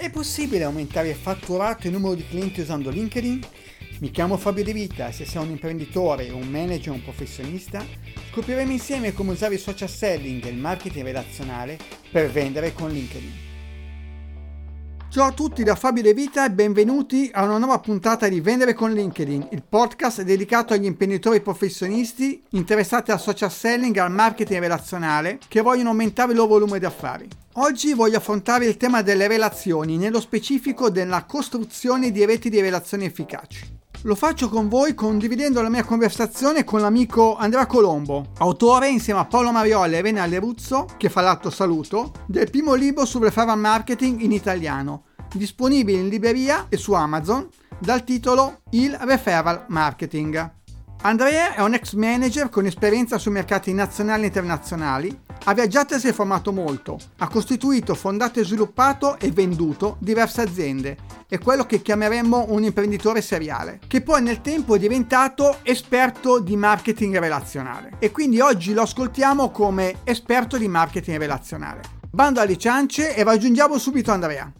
È possibile aumentare il fatturato e il numero di clienti usando LinkedIn? Mi chiamo Fabio De Vita e se sei un imprenditore, un manager o un professionista, scopriremo insieme come usare il social selling e il marketing relazionale per vendere con LinkedIn. Ciao a tutti da Fabio De Vita e benvenuti a una nuova puntata di Vendere con LinkedIn, il podcast dedicato agli imprenditori professionisti interessati al social selling e al marketing relazionale che vogliono aumentare il loro volume di affari. Oggi voglio affrontare il tema delle relazioni, nello specifico della costruzione di reti di relazioni efficaci. Lo faccio con voi condividendo la mia conversazione con l'amico Andrea Colombo, autore insieme a Paolo Marioli e Rene Alleruzzo, che fa l'atto saluto, del primo libro sul referral marketing in italiano, disponibile in libreria e su Amazon, dal titolo Il referral marketing. Andrea è un ex manager con esperienza sui mercati nazionali e internazionali, ha viaggiato e si è formato molto, ha costituito, fondato e sviluppato e venduto diverse aziende, è quello che chiameremmo un imprenditore seriale, che poi nel tempo è diventato esperto di marketing relazionale e quindi oggi lo ascoltiamo come esperto di marketing relazionale. Bando alle ciance e raggiungiamo subito Andrea.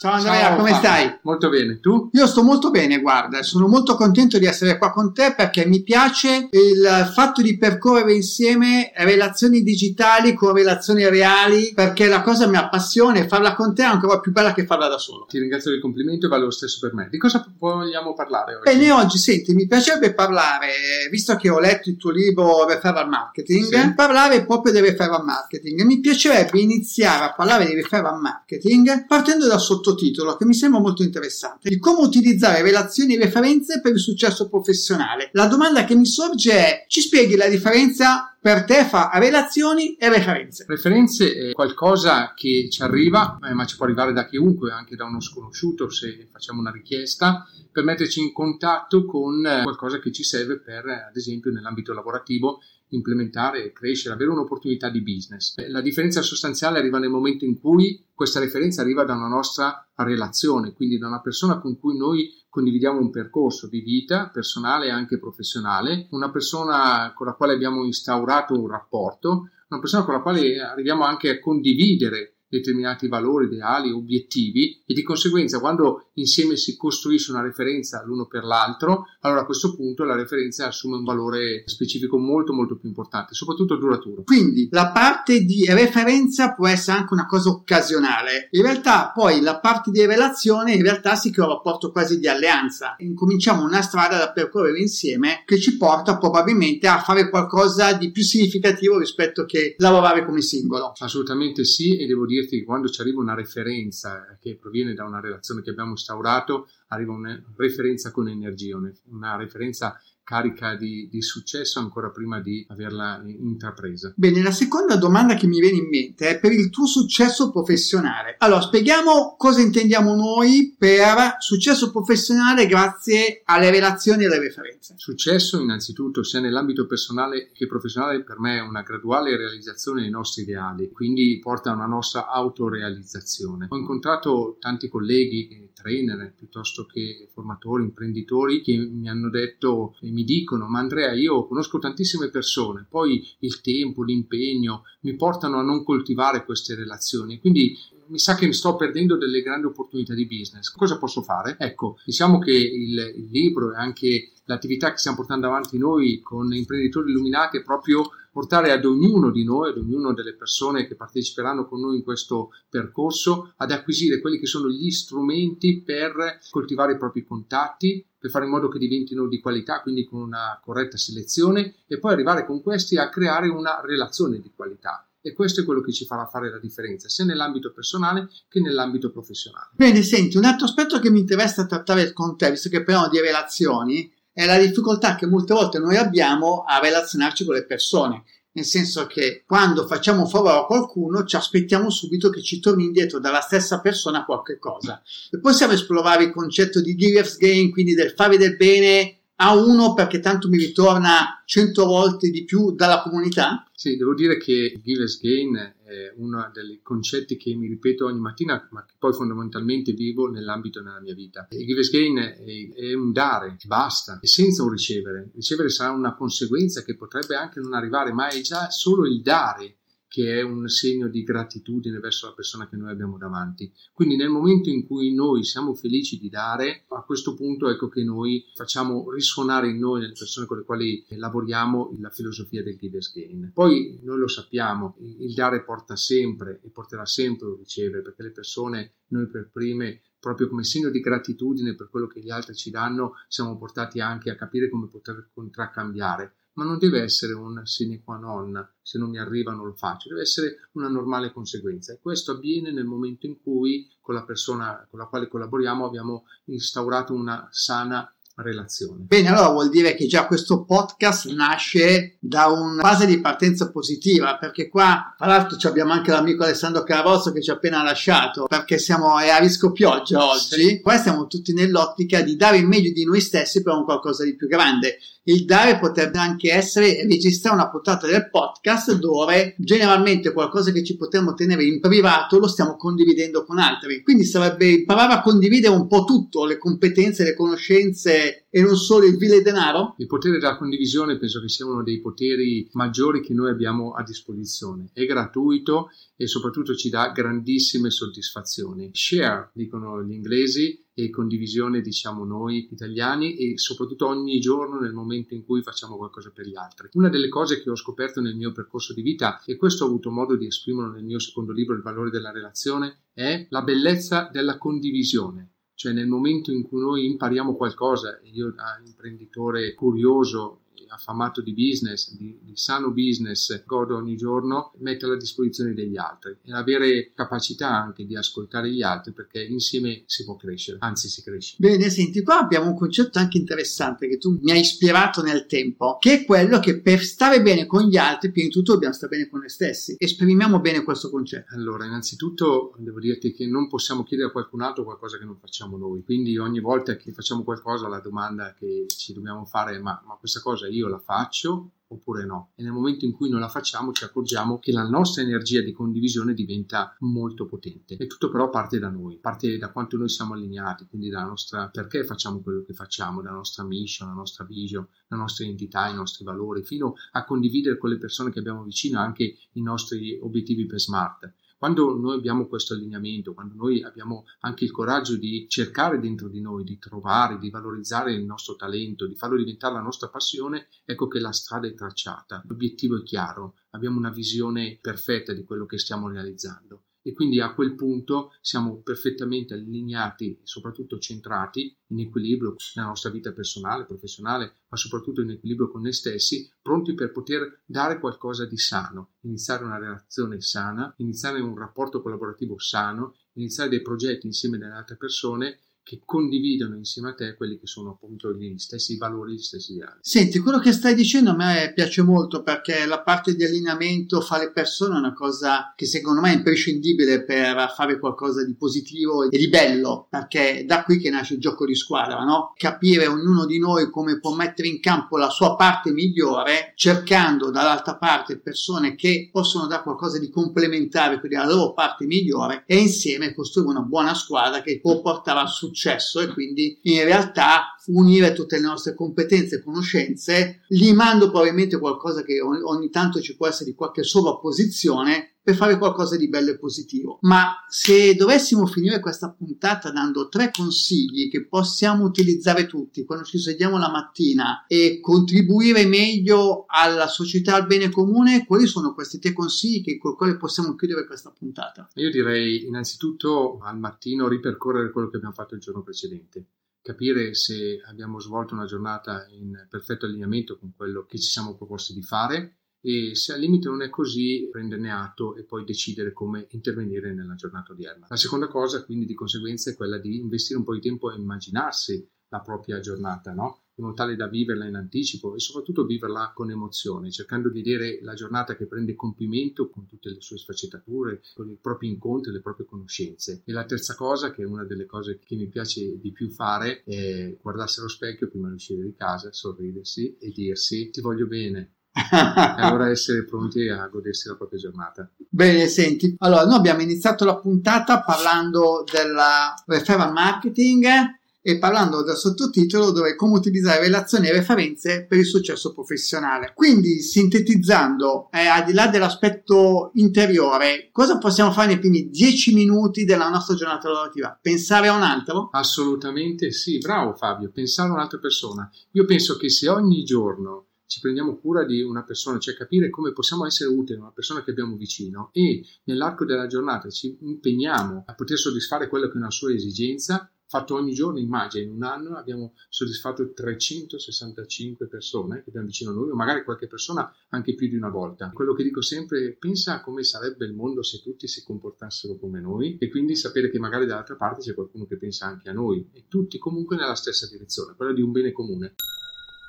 Ciao Andrea, Ciao, come Fabio. stai? Molto bene, tu? Io sto molto bene, guarda, sono molto contento di essere qua con te perché mi piace il fatto di percorrere insieme relazioni digitali con relazioni reali perché la cosa mi appassiona e farla con te è ancora più bella che farla da solo. Ti ringrazio del complimento e vale lo stesso per me. Di cosa vogliamo parlare oggi? Bene, oggi, senti, mi piacerebbe parlare, visto che ho letto il tuo libro Referral Marketing, sì. parlare proprio del referral marketing. Mi piacerebbe iniziare a parlare di referral marketing partendo da sotto sottotitolo che mi sembra molto interessante. Il come utilizzare relazioni e referenze per il successo professionale. La domanda che mi sorge è, ci spieghi la differenza per te fra relazioni e referenze? Referenze è qualcosa che ci arriva, eh, ma ci può arrivare da chiunque, anche da uno sconosciuto se facciamo una richiesta, per metterci in contatto con qualcosa che ci serve per, ad esempio, nell'ambito lavorativo implementare e crescere, avere un'opportunità di business. La differenza sostanziale arriva nel momento in cui questa referenza arriva da una nostra relazione, quindi da una persona con cui noi condividiamo un percorso di vita personale e anche professionale, una persona con la quale abbiamo instaurato un rapporto, una persona con la quale arriviamo anche a condividere determinati valori, ideali, obiettivi e di conseguenza quando insieme si costruisce una referenza l'uno per l'altro, allora a questo punto la referenza assume un valore specifico molto molto più importante, soprattutto duraturo. Quindi la parte di referenza può essere anche una cosa occasionale. In realtà poi la parte di relazione in realtà si crea un rapporto quasi di alleanza. Incominciamo una strada da percorrere insieme che ci porta probabilmente a fare qualcosa di più significativo rispetto che lavorare come singolo. Assolutamente sì e devo dire dirti che quando ci arriva una referenza che proviene da una relazione che abbiamo instaurato, arriva una referenza con energia, una referenza carica di, di, successo ancora prima di averla intrapresa. Bene, la seconda domanda che mi viene in mente è per il tuo successo professionale. Allora, spieghiamo cosa intendiamo noi per successo professionale grazie alle relazioni e alle referenze. Successo innanzitutto sia nell'ambito personale che professionale per me è una graduale realizzazione dei nostri ideali, quindi porta a una nostra autorealizzazione. Ho incontrato tanti colleghi, trainer piuttosto che formatori, imprenditori che mi hanno detto mi mi dicono, ma Andrea, io conosco tantissime persone, poi il tempo, l'impegno mi portano a non coltivare queste relazioni, quindi mi sa che mi sto perdendo delle grandi opportunità di business. Cosa posso fare? Ecco, diciamo che il, il libro e anche l'attività che stiamo portando avanti noi con imprenditori illuminati è proprio portare ad ognuno di noi, ad ognuno delle persone che parteciperanno con noi in questo percorso, ad acquisire quelli che sono gli strumenti per coltivare i propri contatti, per fare in modo che diventino di qualità, quindi con una corretta selezione e poi arrivare con questi a creare una relazione di qualità. E questo è quello che ci farà fare la differenza, sia nell'ambito personale che nell'ambito professionale. Bene, senti, un altro aspetto che mi interessa trattare con te, visto che parliamo di relazioni, è la difficoltà che molte volte noi abbiamo a relazionarci con le persone nel senso che quando facciamo un favore a qualcuno ci aspettiamo subito che ci torni indietro dalla stessa persona qualche cosa. E possiamo esplorare il concetto di giver's gain, quindi del fare del bene a uno perché tanto mi ritorna cento volte di più dalla comunità? Sì, devo dire che Giver's Gain è uno dei concetti che mi ripeto ogni mattina, ma che poi fondamentalmente vivo nell'ambito della mia vita. Il Giver's Gain è, è un dare, basta, e senza un ricevere. Ricevere sarà una conseguenza che potrebbe anche non arrivare, ma è già solo il dare che è un segno di gratitudine verso la persona che noi abbiamo davanti. Quindi nel momento in cui noi siamo felici di dare, a questo punto ecco che noi facciamo risuonare in noi, nelle persone con le quali lavoriamo, la filosofia del Giver's Gain. Poi noi lo sappiamo, il dare porta sempre e porterà sempre a ricevere, perché le persone, noi per prime, proprio come segno di gratitudine per quello che gli altri ci danno, siamo portati anche a capire come poter contraccambiare ma non deve essere un sine qua non, se non mi arriva non lo faccio, deve essere una normale conseguenza. E questo avviene nel momento in cui con la persona con la quale collaboriamo abbiamo instaurato una sana relazione. Bene, allora vuol dire che già questo podcast nasce da una fase di partenza positiva, perché qua, tra l'altro, abbiamo anche l'amico Alessandro Caravozzo che ci ha appena lasciato, perché siamo a rischio pioggia oggi. Qua stiamo tutti nell'ottica di dare il meglio di noi stessi per un qualcosa di più grande. Il dare potrebbe anche essere registrare una puntata del podcast dove generalmente qualcosa che ci potremmo tenere in privato lo stiamo condividendo con altri. Quindi sarebbe imparare a condividere un po' tutto, le competenze, le conoscenze e non solo il vile denaro? Il potere della condivisione penso che sia uno dei poteri maggiori che noi abbiamo a disposizione. È gratuito e soprattutto ci dà grandissime soddisfazioni. Share, dicono gli inglesi, e condivisione diciamo noi italiani e soprattutto ogni giorno nel momento in cui facciamo qualcosa per gli altri. Una delle cose che ho scoperto nel mio percorso di vita e questo ho avuto modo di esprimerlo nel mio secondo libro Il valore della relazione è la bellezza della condivisione. Cioè nel momento in cui noi impariamo qualcosa, io da imprenditore curioso affamato di business, di, di, sano business, godo ogni giorno, metterlo a disposizione degli altri e avere capacità anche di ascoltare gli altri perché insieme si può crescere, anzi si cresce. Bene, senti, qua abbiamo un concetto anche interessante che tu mi hai ispirato nel tempo, che è quello che per stare bene con gli altri, prima di tutto dobbiamo stare bene con noi stessi. Esprimiamo bene questo concetto. Allora, innanzitutto devo dirti che non possiamo chiedere a qualcun altro qualcosa che non facciamo noi, quindi ogni volta che facciamo qualcosa la domanda che ci dobbiamo fare è ma, ma questa cosa io io la faccio oppure no. E nel momento in cui non la facciamo ci accorgiamo che la nostra energia di condivisione diventa molto potente. E tutto però parte da noi, parte da quanto noi siamo allineati, quindi dalla nostra perché facciamo quello che facciamo, dalla nostra mission, la nostra vision, la nostra identità, i nostri valori, fino a condividere con le persone che abbiamo vicino anche i nostri obiettivi per smart. Quando noi abbiamo questo allineamento, quando noi abbiamo anche il coraggio di cercare dentro di noi, di trovare, di valorizzare il nostro talento, di farlo diventare la nostra passione, ecco che la strada è tracciata, l'obiettivo è chiaro, abbiamo una visione perfetta di quello che stiamo realizzando e quindi a quel punto siamo perfettamente allineati e soprattutto centrati in equilibrio nella nostra vita personale, professionale, ma soprattutto in equilibrio con noi stessi, pronti per poter dare qualcosa di sano, iniziare una relazione sana, iniziare un rapporto collaborativo sano, iniziare dei progetti insieme alle altre persone che condividono insieme a te quelli che sono appunto gli stessi valori, gli stessi ideali. Senti, quello che stai dicendo a me piace molto perché la parte di allineamento fra le persone è una cosa che secondo me è imprescindibile per fare qualcosa di positivo e di bello, perché è da qui che nasce il gioco di squadra, no? Capire ognuno di noi come può mettere in campo la sua parte migliore, cercando dall'altra parte persone che possono dare qualcosa di complementare, quindi la loro parte migliore, e insieme costruire una buona squadra che può portare al successo successo e quindi in realtà unire tutte le nostre competenze e conoscenze, limando probabilmente qualcosa che ogni, tanto ci può essere di qualche sovrapposizione per fare qualcosa di bello e positivo. Ma se dovessimo finire questa puntata dando tre consigli che possiamo utilizzare tutti quando ci sediamo la mattina e contribuire meglio alla società, al bene comune, quali sono questi tre consigli che, con i quali possiamo chiudere questa puntata? Io direi innanzitutto al mattino ripercorrere quello che abbiamo fatto il giorno precedente capire se abbiamo svolto una giornata in perfetto allineamento con quello che ci siamo proposti di fare e se al limite non è così prenderne atto e poi decidere come intervenire nella giornata odierna. La seconda cosa quindi di conseguenza è quella di investire un po' di tempo a immaginarsi la propria giornata, no? in modo tale da viverla in anticipo e soprattutto viverla con emozione, cercando di vedere la giornata che prende compimento con tutte le sue sfaccettature, con i propri incontri, le proprie conoscenze. E la terza cosa, che è una delle cose che mi piace di più fare, è guardarsi allo specchio prima di uscire di casa, sorridersi e dirsi ti voglio bene, e allora essere pronti a godersi la propria giornata. Bene, senti, allora noi abbiamo iniziato la puntata parlando della referral marketing e parlando del sottotitolo dove come utilizzare relazioni e referenze per il successo professionale. Quindi, sintetizzando, eh, al di là dell'aspetto interiore, cosa possiamo fare nei primi dieci minuti della nostra giornata lavorativa? Pensare a un altro? Assolutamente sì, bravo Fabio, pensare a un'altra persona. Io penso che se ogni giorno ci prendiamo cura di una persona, cioè capire come possiamo essere utili a una persona che abbiamo vicino e nell'arco della giornata ci impegniamo a poter soddisfare quello che è una sua esigenza, fatto ogni giorno, immagina, in un anno abbiamo soddisfatto 365 persone che abbiamo vicino a noi, o magari qualche persona anche più di una volta. Quello che dico sempre, pensa a come sarebbe il mondo se tutti si comportassero come noi e quindi sapere che magari dall'altra parte c'è qualcuno che pensa anche a noi e tutti comunque nella stessa direzione, quella di un bene comune.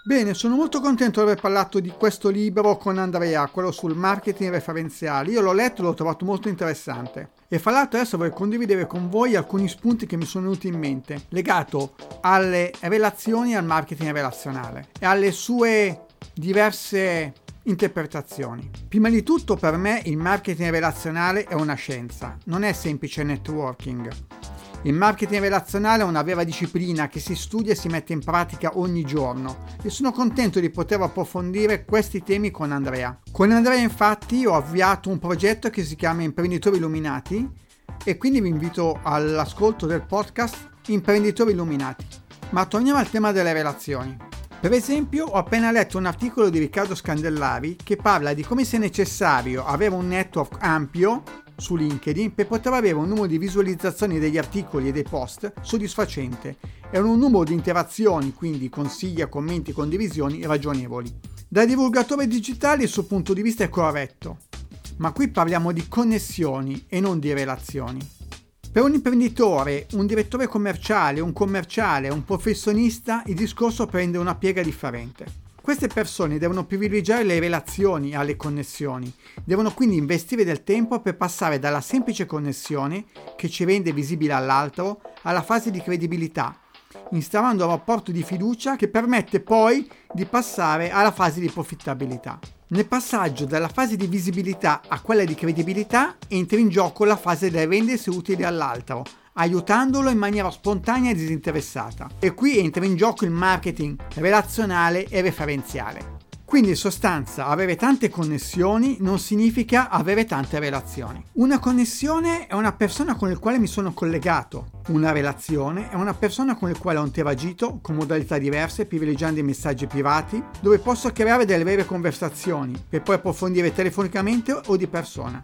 Bene, sono molto contento di aver parlato di questo libro con Andrea, quello sul marketing referenziale. Io l'ho letto e l'ho trovato molto interessante. E fra l'altro adesso vorrei condividere con voi alcuni spunti che mi sono venuti in mente, legato alle relazioni al marketing relazionale e alle sue diverse interpretazioni. Prima di tutto per me il marketing relazionale è una scienza, non è semplice networking. Il marketing relazionale è una vera disciplina che si studia e si mette in pratica ogni giorno e sono contento di poter approfondire questi temi con Andrea. Con Andrea infatti ho avviato un progetto che si chiama Imprenditori Illuminati e quindi vi invito all'ascolto del podcast Imprenditori Illuminati. Ma torniamo al tema delle relazioni. Per esempio, ho appena letto un articolo di Riccardo Scandellari che parla di come sia necessario avere un network ampio su LinkedIn per poter avere un numero di visualizzazioni degli articoli e dei post soddisfacente e un numero di interazioni, quindi consigli, commenti, condivisioni ragionevoli. Da divulgatore digitale il suo punto di vista è corretto, ma qui parliamo di connessioni e non di relazioni. Per un imprenditore, un direttore commerciale, un commerciale, un professionista, il discorso prende una piega differente. Queste persone devono privilegiare le relazioni alle connessioni, devono quindi investire del tempo per passare dalla semplice connessione, che ci rende visibile all'altro, alla fase di credibilità, instaurando un rapporto di fiducia che permette poi di passare alla fase di profittabilità. Nel passaggio dalla fase di visibilità a quella di credibilità entra in gioco la fase del rendersi utile all'altro, aiutandolo in maniera spontanea e disinteressata. E qui entra in gioco il marketing relazionale e referenziale. Quindi in sostanza avere tante connessioni non significa avere tante relazioni. Una connessione è una persona con la quale mi sono collegato, una relazione è una persona con la quale ho interagito con modalità diverse, privilegiando i messaggi privati, dove posso creare delle vere conversazioni per poi approfondire telefonicamente o di persona.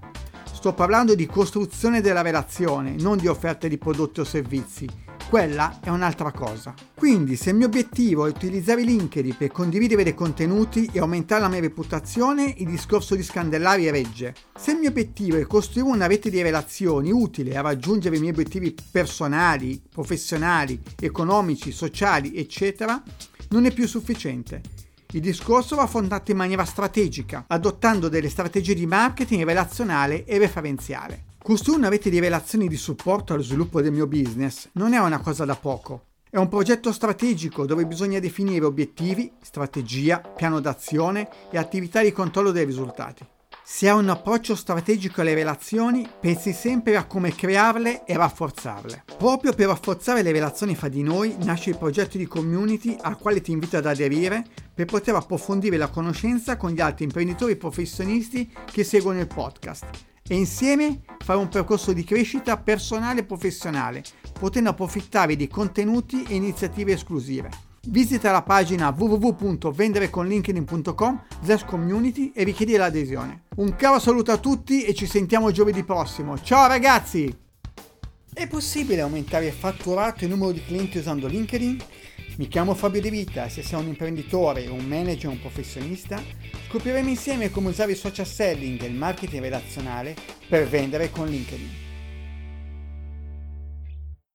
Sto parlando di costruzione della relazione, non di offerte di prodotti o servizi. Quella è un'altra cosa. Quindi, se il mio obiettivo è utilizzare LinkedIn per condividere dei contenuti e aumentare la mia reputazione, il discorso di Scandellari regge. Se il mio obiettivo è costruire una rete di relazioni utile a raggiungere i miei obiettivi personali, professionali, economici, sociali, eccetera, non è più sufficiente il discorso va affrontato in maniera strategica, adottando delle strategie di marketing relazionale e referenziale. Costruire una rete di relazioni di supporto allo sviluppo del mio business non è una cosa da poco. È un progetto strategico dove bisogna definire obiettivi, strategia, piano d'azione e attività di controllo dei risultati. Se hai un approccio strategico alle relazioni, pensi sempre a come crearle e rafforzarle. Proprio per rafforzare le relazioni fra di noi nasce il progetto di community al quale ti invito ad aderire per poter approfondire la conoscenza con gli altri imprenditori professionisti che seguono il podcast e insieme fare un percorso di crescita personale e professionale, potendo approfittare di contenuti e iniziative esclusive. Visita la pagina www.vendereconlinkedin.com slash community e richiedi l'adesione. Un caro saluto a tutti e ci sentiamo giovedì prossimo. Ciao ragazzi! È possibile aumentare il fatturato e il numero di clienti usando LinkedIn? Mi chiamo Fabio De Vita e se sei un imprenditore, un manager o un professionista, scopriremo insieme come usare il social selling e il marketing relazionale per vendere con LinkedIn.